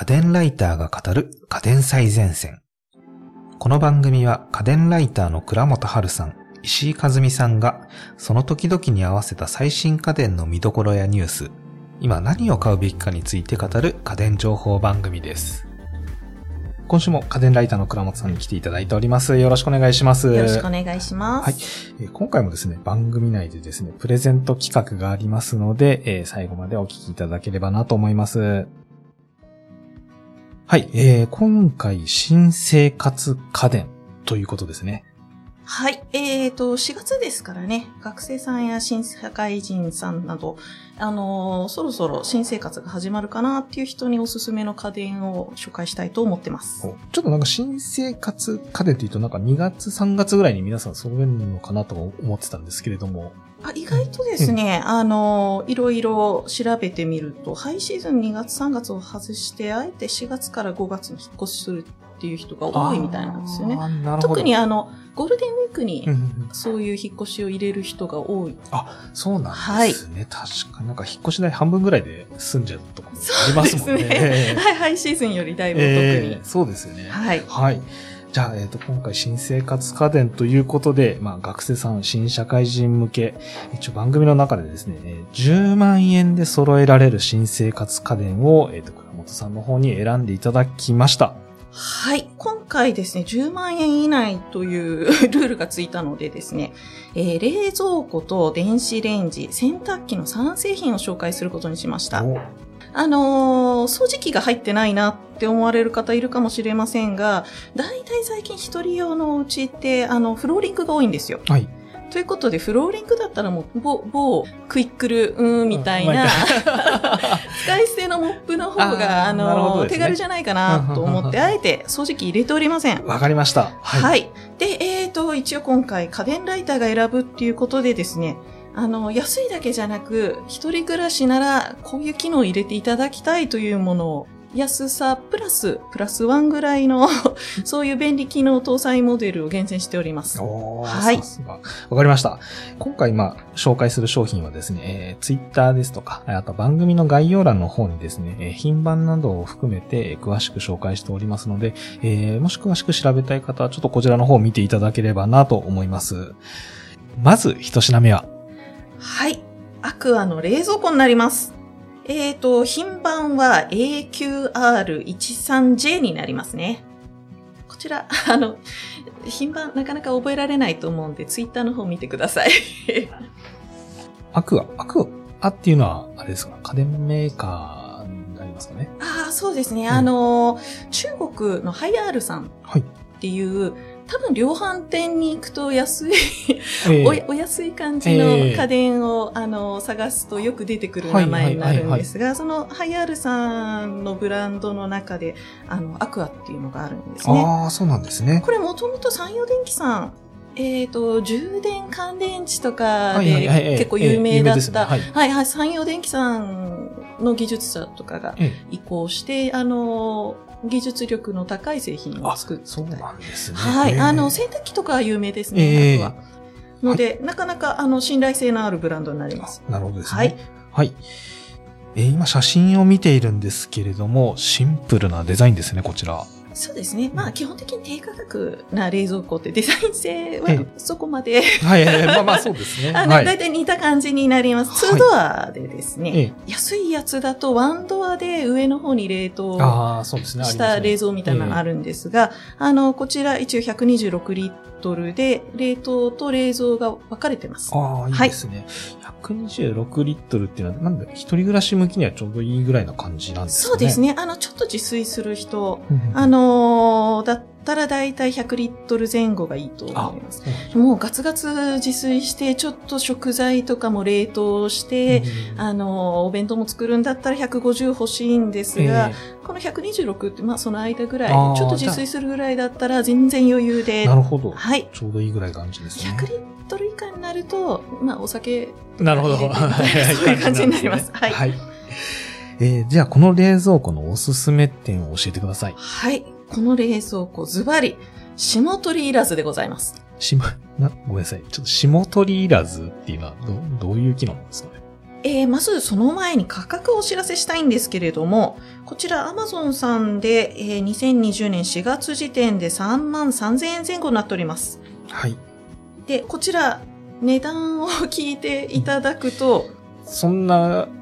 家電ライターが語る家電最前線。この番組は家電ライターの倉本春さん、石井和美さんがその時々に合わせた最新家電の見どころやニュース、今何を買うべきかについて語る家電情報番組です。今週も家電ライターの倉本さんに来ていただいております。よろしくお願いします。よろしくお願いします。はいえー今回もですね、番組内でですね、プレゼント企画がありますので、えー最後までお聞きいただければなと思います。はい、えー今回、新生活家電ということですね。はい。えっ、と、4月ですからね、学生さんや新社会人さんなど、あのーそろそろ新生活が始まるかなっていう人におすすめの家電を紹介したいと思ってます。ちょっとなんか新生活家電というとなんか2月3月ぐらいに皆さん揃えるのかなと思ってたんですけれども。あ意外とですね、あのーいろいろ調べてみると、ハイシーズン2月3月を外して、あえて4月から5月に引っ越しするっていう人が多いみたいなんですよね。特にあの、ゴールデンウィークにそういう引っ越しを入れる人が多いそうなんですね。確かになんか引っ越し代半分ぐらいで済んじゃうとこありますもんね。そうですねえーはい、ハイシーズンよりだいぶお得に。えーそうですよね。はい。はい。じゃあ、えっ、と、今回新生活家電ということで、まあ、学生さん、新社会人向け、一応番組の中でですね、えー10万円で揃えられる新生活家電を、えっ、と、倉本さんの方に選んでいただきました。はい。今回ですね、10万円以内というルールがついたのでですね、えー冷蔵庫と電子レンジ、洗濯機の3製品を紹介することにしました。おあのー掃除機が入ってないなって思われる方いるかもしれませんが、大体最近一人用のうちって、あの、フローリングが多いんですよ。はい。ということで、フローリングだったらもう、某、某、クイックル、うーん、みたいな、使い捨てのモップの方あーが、あの、なるほどですね手軽じゃないかなと思って、あえて掃除機入れておりません。わかりました。はい。で、えっ、と、一応今回家電ライターが選ぶっていうことでですね、あの、安いだけじゃなく、一人暮らしなら、こういう機能を入れていただきたいというものを、安さプラス、プラスワンぐらいの、そういう便利機能搭載モデルを厳選しております。おーはい。わかりました。今回、まあ、紹介する商品はですね、えー、ツイッターですとか、あと番組の概要欄の方にですね、えー品番などを含めて、えー詳しく紹介しておりますので、えーもし詳しく調べたい方は、ちょっとこちらの方を見ていただければなと思います。まず、一品目は、はい。アクアの冷蔵庫になります。えっ、と、品番は AQR13J になりますね。こちら、あの、品番なかなか覚えられないと思うんで、ツイッターの方見てください。アクア。アクアっていうのは、あれですか、家電メーカーになりますかね？ああ、そうですね。うんあの、中国のハイアールさんっはい。ていう、多分量販店に行くと安い、えおお安い感じのええ。家電を、あの探すとよく出てくる名前になるんですが、そのハイアールさんのブランドの中で、あの、アクアっていうのがあるんですね。ああ、そうなんですね。これもともと山陽電機さん、えっ、と、充電乾電池とかで結構有名だった、はい。はいはい、山陽電機さんの技術者とかがえ。移行して、あの、技術力の高い製品を作ってそうなんですね。はい。えーあの、洗濯機とかは有名ですね、ええあとは。ので、なかなか、あの、信頼性のあるブランドになります。なるほどですね。はい。はい。えー今写真を見ているんですけれども、シンプルなデザインですね、こちら。そうですね。まあ、基本的に低価格な冷蔵庫ってデザイン性ええはそこまで、はい、えーまあまあそうですね。あの、はい。だいたい似た感じになります。はい2ドアでですね、ええ安いやつだと1ドアで上の方に冷凍ああ、そうですね。した冷蔵みたいなのある。るんですが、あの、こちら一応126リットルで、冷凍と冷蔵が分かれてます。ああ、いいですね。126リットルっていうのは、なんだ、一人暮らし向きにはちょうどいいぐらいな感じなんですかね。そうですね。あの、ちょっと自炊する人。あのーだったらだいたい100リットル前後がいいと思います。うん、もうガツガツ自炊して、ちょっと食材とかも冷凍して、うんあのーお弁当も作るんだったら150欲しいんですが、えこの126って、まあその間ぐらい、ちょっと自炊するぐらいだったら全然余裕ーで、なるほど。はい。ちょうどいいぐらい感じですね。100リットル以下になると、まあお酒、なるほど。そういう感じになりますはいはい。えーじゃあ、この冷蔵庫のおすすめ点を教えてください。はい。この冷蔵庫、ズバリ、霜取りいらずでございます。しま、な、ごめんなさい。ちょっと霜取りいらずっていうのはど、どういう機能なんですかね？えー、まずその前に価格をお知らせしたいんですけれども、こちら Amazon さんで、えー、2020年4月時点で3万3000円前後になっております。はい。で、こちら値段を聞いていただくと、そんな、うん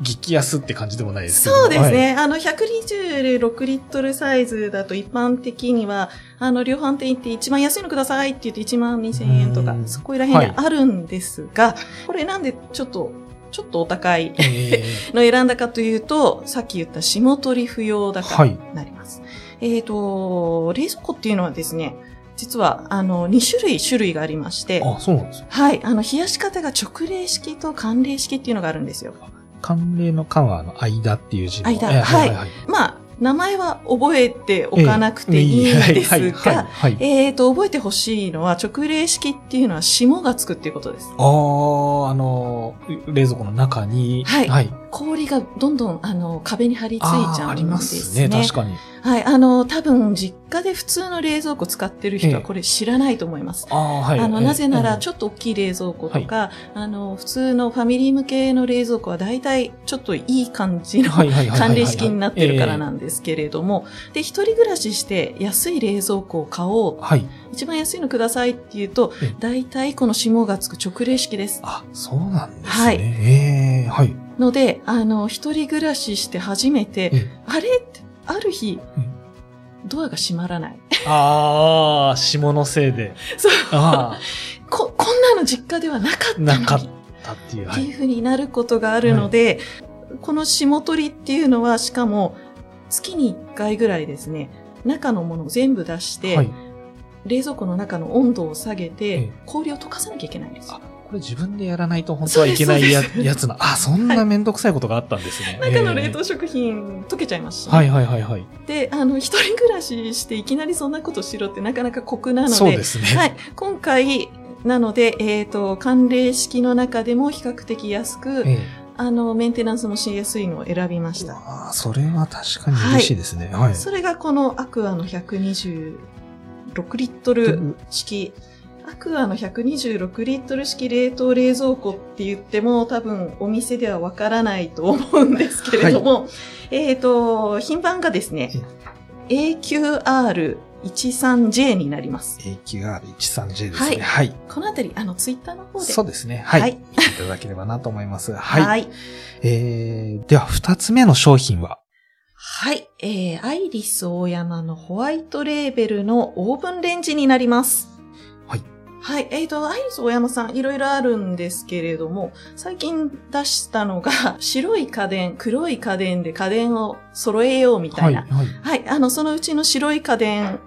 激安って感じでもないですけどそうですはいね。あの、126リットルサイズだと一般的には、あの、量販店行って一番安いのくださいって言って1万2000円とかう、んそこら辺であるんですが、これなんでちょっと、ちょっとお高いえ の選んだかというと、さっき言った霜取り不要だからになります。えっ、と、冷蔵庫っていうのはですね、実は、あの、2種類種類がありましてー、あ、そうなんですよ。はい、あの、冷やし方が直冷式と寒冷式っていうのがあるんですよ。寒冷の寒は、間っていう字の。間えーはいはい。まあ、名前は覚えておかなくていいんですはいはいが、はい。えっと、覚えてほしいのは、直冷式っていうのは霜がつくっていうことです。あー、あの、冷蔵庫の中に、はいはい。氷がどんどん、あの、壁に張り付いちあゃうんですね。ーありますね、確かに。はい、あの、多分、実家で普通の冷蔵庫使ってる人ええはこれ知らないと思います。ああ、はい。あの、えーなぜなら、うんちょっと大きい冷蔵庫とか、あの、普通のファミリー向けの冷蔵庫は大体、ちょっといい感じのはいはいはいはいはい寒冷式になってるからなんですけれども、で、一人暮らしして安い冷蔵庫を買おう、はい。一番安いのくださいって言うとええ、大体この霜がつく直冷式です。あ、そうなんですね。はいええはい。ので、あの、一人暮らしして初めて、えあれって、ある日、ドアが閉まらない。ああ、霜のせいで。そう。あ こ、こんなの実家ではなかった。なかったっていう。はい。っていう風になることがあるので、この霜取りっていうのは、しかも、月に1回ぐらいですね、中のものを全部出して、はい。冷蔵庫の中の温度を下げて、ええ氷を溶かさなきゃいけないんですよあ。これ自分でやらないと本当はいけないややつな。あ、そんなめんどくさいことがあったんですね。中の冷え凍食品溶けちゃいますし、えはいはいはいはい。で、あの、一人暮らししていきなりそんなことしろってなかなか酷なので、そうですね。はい、今回、なので、えっ、と、寒冷式の中でも比較的安く、えあの、メンテナンスもしやすいのを選びました。ああ、それは確かに嬉しいですね。はい。それがこのアクアの126リットル式。アクアの126リットル式冷凍冷蔵庫って言っても多分お店ではわからないと思うんですけれども、えっ、と、品番がですね、AQR13J になります。AQR13J ですね。はいはい。このあたり、あの、ツイッターの方で。そうですね。はい。はい見ていただければなと思います。はい。はい。えー、では、二つ目の商品は？はい。えー、アイリス大山のホワイトレーベルのオーブンレンジになります。はい。はい。えっ、と、アイリス大山さん、いろいろあるんですけれども、最近出したのが、白い家電、黒い家電で家電を揃えようみたいな。はい。はい。あの、そのうちの白い家電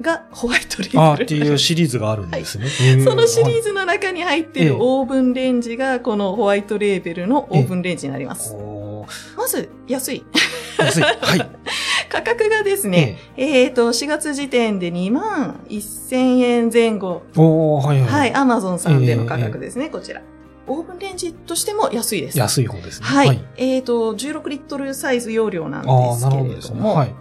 がホワイトレーベル。あーっていうシリーズがあるんですね。そのシリーズ。ズの中に入っていええるオーブンレンジが、このホワイトレーベルのオーブンレンジになります。まず、安い。安い。はい。価格がですね、えっ、と、4月時点で2万1000円前後。えー。おーはいはい。はい、アマゾンさんでの価格ですね、こちら。オーブンレンジとしても安いです。安い方ですね。はい。えっ、と、16リットルサイズ容量なんああ、ですけなるほどですね。れども。はい。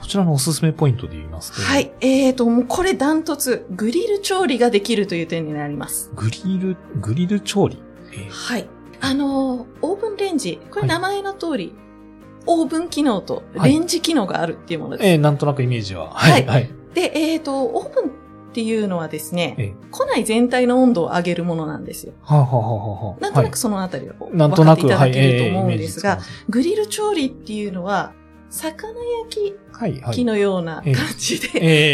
こちらのおすすめポイントで言いますと。はい。えっ、と、もうこれダントツ、グリル調理ができるという点になります。グリル、グリル調理？えーはい。あのーオーブンレンジ、これはい名前の通り、オーブン機能とはいレンジ機能があるっていうものです。えーなんとなくイメージは。ははいい。はい。で、えっ、と、オーブンっていうのはですね、えー庫内全体の温度を上げるものなんですよ。はあ、はあはあはあ、なんとなくそのあたりをはい、分なんとなく、かっていたはい、だけるとえー思うんですが、イメージつきグリル調理っていうのは、魚焼。き機のような感じで、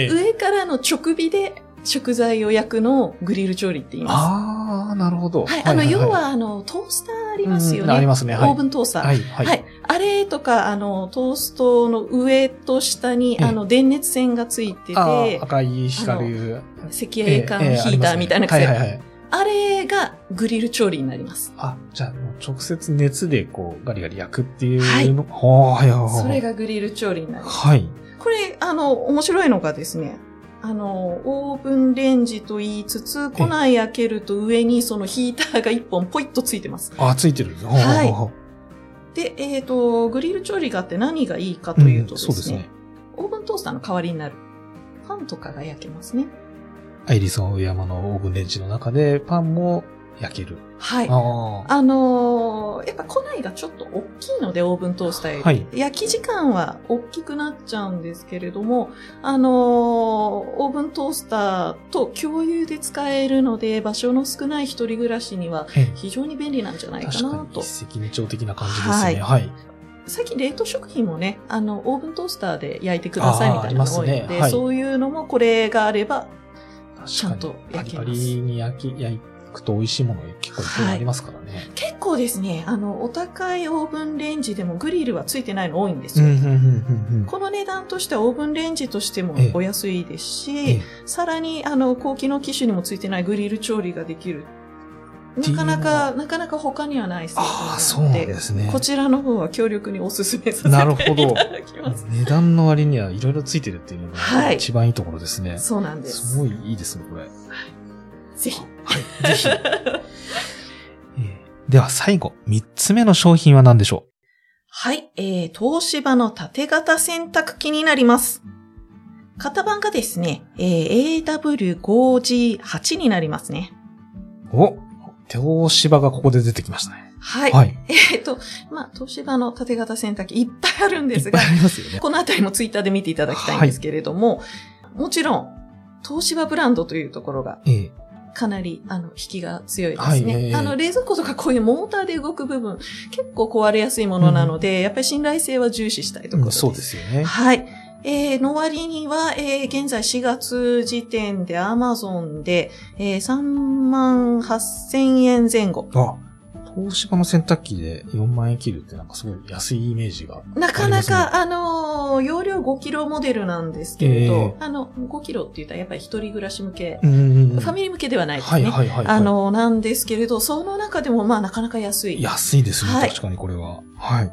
えー上からの直火で食材を焼くのをグリル調理って言います。ああ、なるほど。はい、あの、要は、あの、トースターありますよね。うんありますねはいオーブントースター。はい、はい。はい。あれとか、あの、トーストの上と下に、ええあの、電熱線がついてて、赤い光る。赤外管ヒーターみたいなえーえーありますねはい、はい、はい。あれがグリル調理になります。あ、じゃあ、もう直接熱でこう、ガリガリ焼くっていうの？はいははい、はい、はい。それがグリル調理になります。はい。これ、あの、面白いのがですね、あの、オーブンレンジと言いつつ、庫内開けると上にそのヒーターが一本ポイッとついてます。あ、ついてる。はいで、えっ、と、グリル調理があって何がいいかというとですね、うんそうですね。オーブントースターの代わりになる。パンとかが焼けますね。アイリスオン上山のオーブンレンジの中で、パンも焼ける。はい。ああのーやっぱ庫内がちょっと大きいので、オーブントースターより。はい焼き時間は大きくなっちゃうんですけれども、あのーオーブントースターと共有で使えるので、場所の少ない一人暮らしには非常に便利なんじゃないかなと一。石二鳥的な感じですね。はい。最近冷凍食品もね、あの、オーブントースターで焼いてくださいみたいなのが多いので、ねはいそういうのもこれがあれば、ちゃんと確かに。パリパ焼けますリに焼き、焼くと美味しいもの結構いっぱいありますからね。結構ですね、あの、お高いオーブンレンジでもグリルはついてないの多いんですよ。この値段としてはオーブンレンジとしてもええお安いですし、ええさらにあの高機能機種にもついてないグリル調理ができる。なかなか、なかなか他にはない製ああ、そうで、ですね。こちらの方は強力にお勧めさせていなるほどただきます。値段の割にはいろいろついてるっていうのがはい一番いいところですね。そうなんです。すごいいいですね、これ。ぜひ。はい。ぜひ。えーでは最後、三つ目の商品は何でしょはい、えー、東芝の縦型洗濯機になります。型番がですね、えー、AW5G8 になりますね。うお東芝がここで出てきましたね。はい。はい。えっ、と、まあ、東芝の縦型洗濯機いっぱいあるんですがいっぱい、ありますよね。このあたりもツイッターで見ていただきたいんですけれども、もちろん、東芝ブランドというところがええかなり、あの、引きが強いですはいね。ええあの、冷蔵庫とかこういうモーターで動く部分、結構壊れやすいものなので、やっぱり信頼性は重視したいところです。うんそうですよね。はい。えー、の割には、えー、現在4月時点で Amazon で、えー、3万8000円前後。あ、東芝の洗濯機で4万円切るってなんかすごい安いイメージが。なかなあか、あのー容量5キロモデルなんですけれど、ええあの、5キロって言ったらやっぱり一人暮らし向け。ファミリー向けではないですはいね。はいはいはい。あ、の、なんですけれど、その中でもまあなかなか安い。安いですね、はい確かにこれは。はい。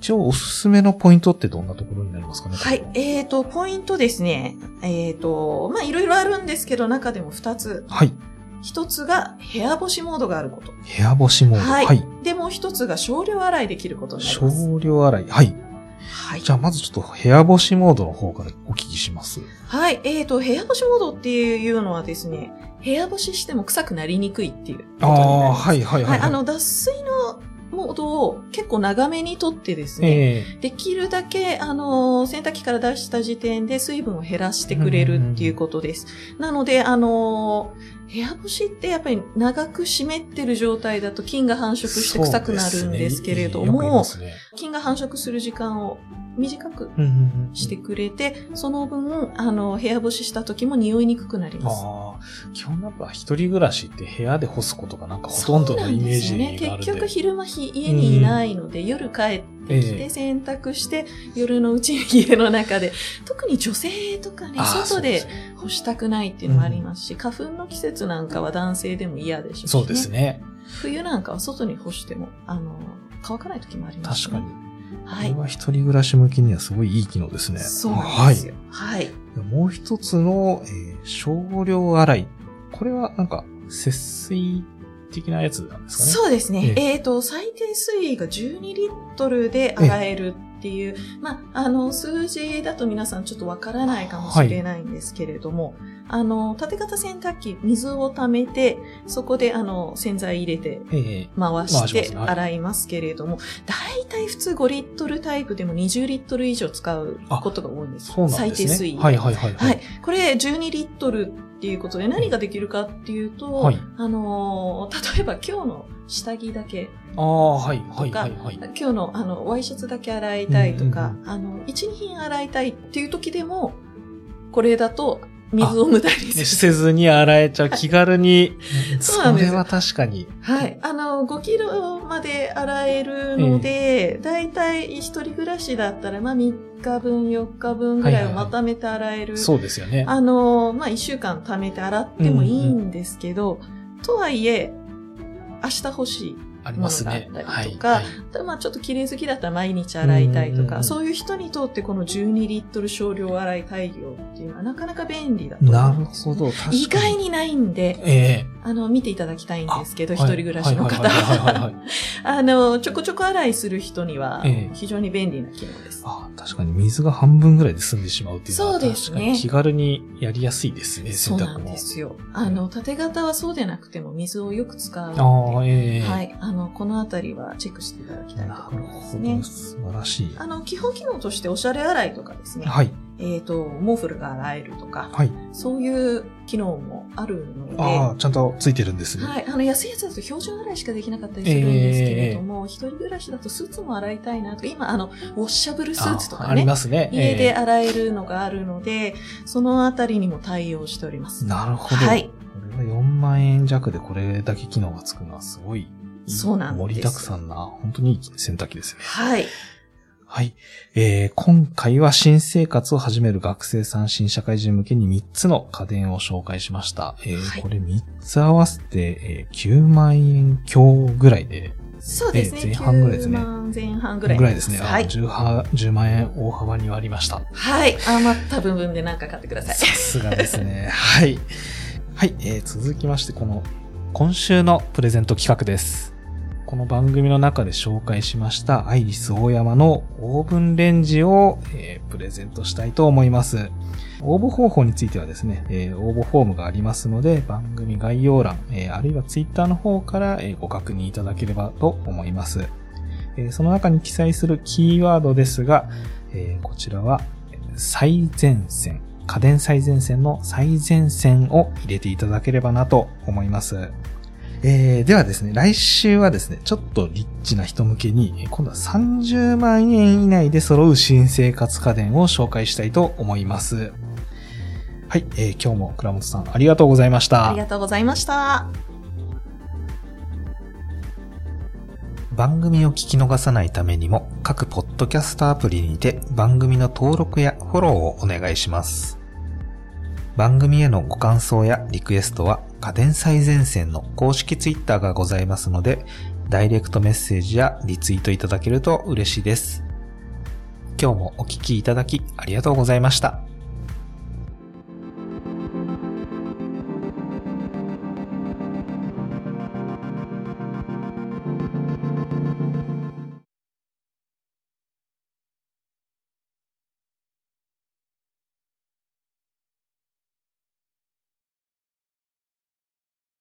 一応おすすめのポイントってどんなところになりますかねはい。えっ、と、ポイントですね。えっ、と、まあいろいろあるんですけど、中でも2つ。はい。一つが部屋干しモードがあること。部屋干しモード。はいはい。で、もう一つが少量洗いできることになります。少量洗い。はい。はいじ。ゃあまずちょっと部屋干しモードの方からお聞きします。はい。えっ、と、部屋干しモードっていうのはですね、部屋干ししても臭くなりにくいっていうあ。あ、はいはいは。はいい。あの、脱水のモードを結構長めにとってですね、ええできるだけ、あの、洗濯機から出した時点で水分を減らしてくれるっていうことです。なので、あの、部屋干しってやっぱり長く湿ってる状態だと菌が繁殖して臭くなるんですけれども、ますね菌が繁殖する時間を短くしてくれて、その分、あの、部屋干しした時も匂いにくくなります。基本やっぱ一人暮らしって部屋で干すことがなんかほとんどのイメージがあるんで。そうなんですよね。結局昼間ひ家にいないので、夜帰ってきて洗濯して、夜のうちに家の中で、特に女性とかね、外で干したくないっていうのもありますし、花粉の季節なんかは男性でも嫌でしょうし、そうですね。冬なんかは外に干しても、あの、乾かない時もありますしね、確かに。はい。これは一人暮らし向きにはすごいいい機能ですね。そうなんですよ。はい。はい。もう一つの、えー少量洗い。これはなんか、節水的なやつなんですかね。そうですね。ええっ、と、最低水位が12リットルで洗えるっていう、まあ、あの、数字だと皆さんちょっとわからないかもしれないんですけれども、あの、縦型洗濯機、水を溜めて、そこで、あの、洗剤入れて、ええ回回して洗いますけれども、大体普通5リットルタイプでも20リットル以上使うことが多いんです。そうなんですね。最低水位。はいはいはい。はい。これ12リットルっていうことで何ができるかっていうと、はいあのー例えば今日の下着だけ、ああ、はいはいはいはい。今日のあのワイシャツだけ洗いたいとか、うんあの、1、2品洗いたいっていう時でも、これだと水を無駄にすせずに洗えちゃう気軽に。そうなんですそれは確かに。る。はい。あの、5キロまで洗えるので、だいたい一人暮らしだったら、まあ3日分、4日分ぐらいをまとめて洗える。そうですよね。あの、まあ、一週間貯めて洗ってもいいんですけど、とはいえ、明日欲しい。ありますね。ものがあはい。ったりとかはいまあ、ちょっと綺麗好きだったら毎日洗いたいとか、うんうんうんそういう人にとってこの12リットル少量洗い大量っていうのはなかなか便利だと思なうんでするほど。確かに。意外にないんで、ええあの、見ていただきたいんですけど、あ一人暮らしの方あの、ちょこちょこ洗いする人にはええ、非常に便利な機能です。あ確かに水が半分ぐらいで済んでしまうっていうのはそうですね気軽にやりやすいですね、そうなん洗濯も。ですよ。あの、縦型はそうでなくても水をよく使うあのあ、ええで、はい。あの、このあたりはチェックしていただきたいとなこるほろですねど、。素晴らしい。あの、基本機能としておしゃれ洗いとかですね。はい、えっ、と、モーフルが洗えるとか、はい。そういう機能もあるので、ああ、ちゃんとついてるんですね。はい。あの、安いやつだと標準洗いしかできなかったりするんですけれども、一人暮らしだとスーツも洗いたいなとか、今、あの、ウォッシャブルスーツとかあありかね、ますね。家でえ洗えるのがあるので、そのあたりにも対応しております。えなるほど。はい。これが4万円弱でこれだけ機能がつくのはすごい。そうなんです盛りだくさんな、本当にいい洗濯機ですね。はい。はい。えー今回は新生活を始める学生さん、新社会人向けに3つの家電を紹介しました。えーはいこれ3つ合わせて、えー9万円強ぐらいで、そうですね。え前半ぐらいですね9万前半ぐらい。ぐらいですね。あはい。10, は10万円大幅に割りました。はい。余った部分で何か買ってください。さすがですね。はい。はい、えー続きまして、この、今週のプレゼント企画です。この番組の中で紹介しましたアイリス大山のオーブンレンジを、えープレゼントしたいと思います。応募方法についてはですね、えー応募フォームがありますので、番組概要欄、えーあるいはツイッターの方から、えご確認いただければと思います。えその中に記載するキーワードですが、えこちらは、最前線、家電最前線の最前線を入れていただければなと思います。えーではですね、来週はですね、ちょっとリッチな人向けに、えー今度は30万円以内で揃う新生活家電を紹介したいと思います。はい、えー今日も倉本さんありがとうございました。ありがとうございました。番組を聞き逃さないためにも各ポッドキャストアプリにて番組の登録やフォローをお願いします。番組へのご感想やリクエストは家電最前線の公式ツイッターがございますので、ダイレクトメッセージやリツイートいただけると嬉しいです。今日もお聴きいただきありがとうございました。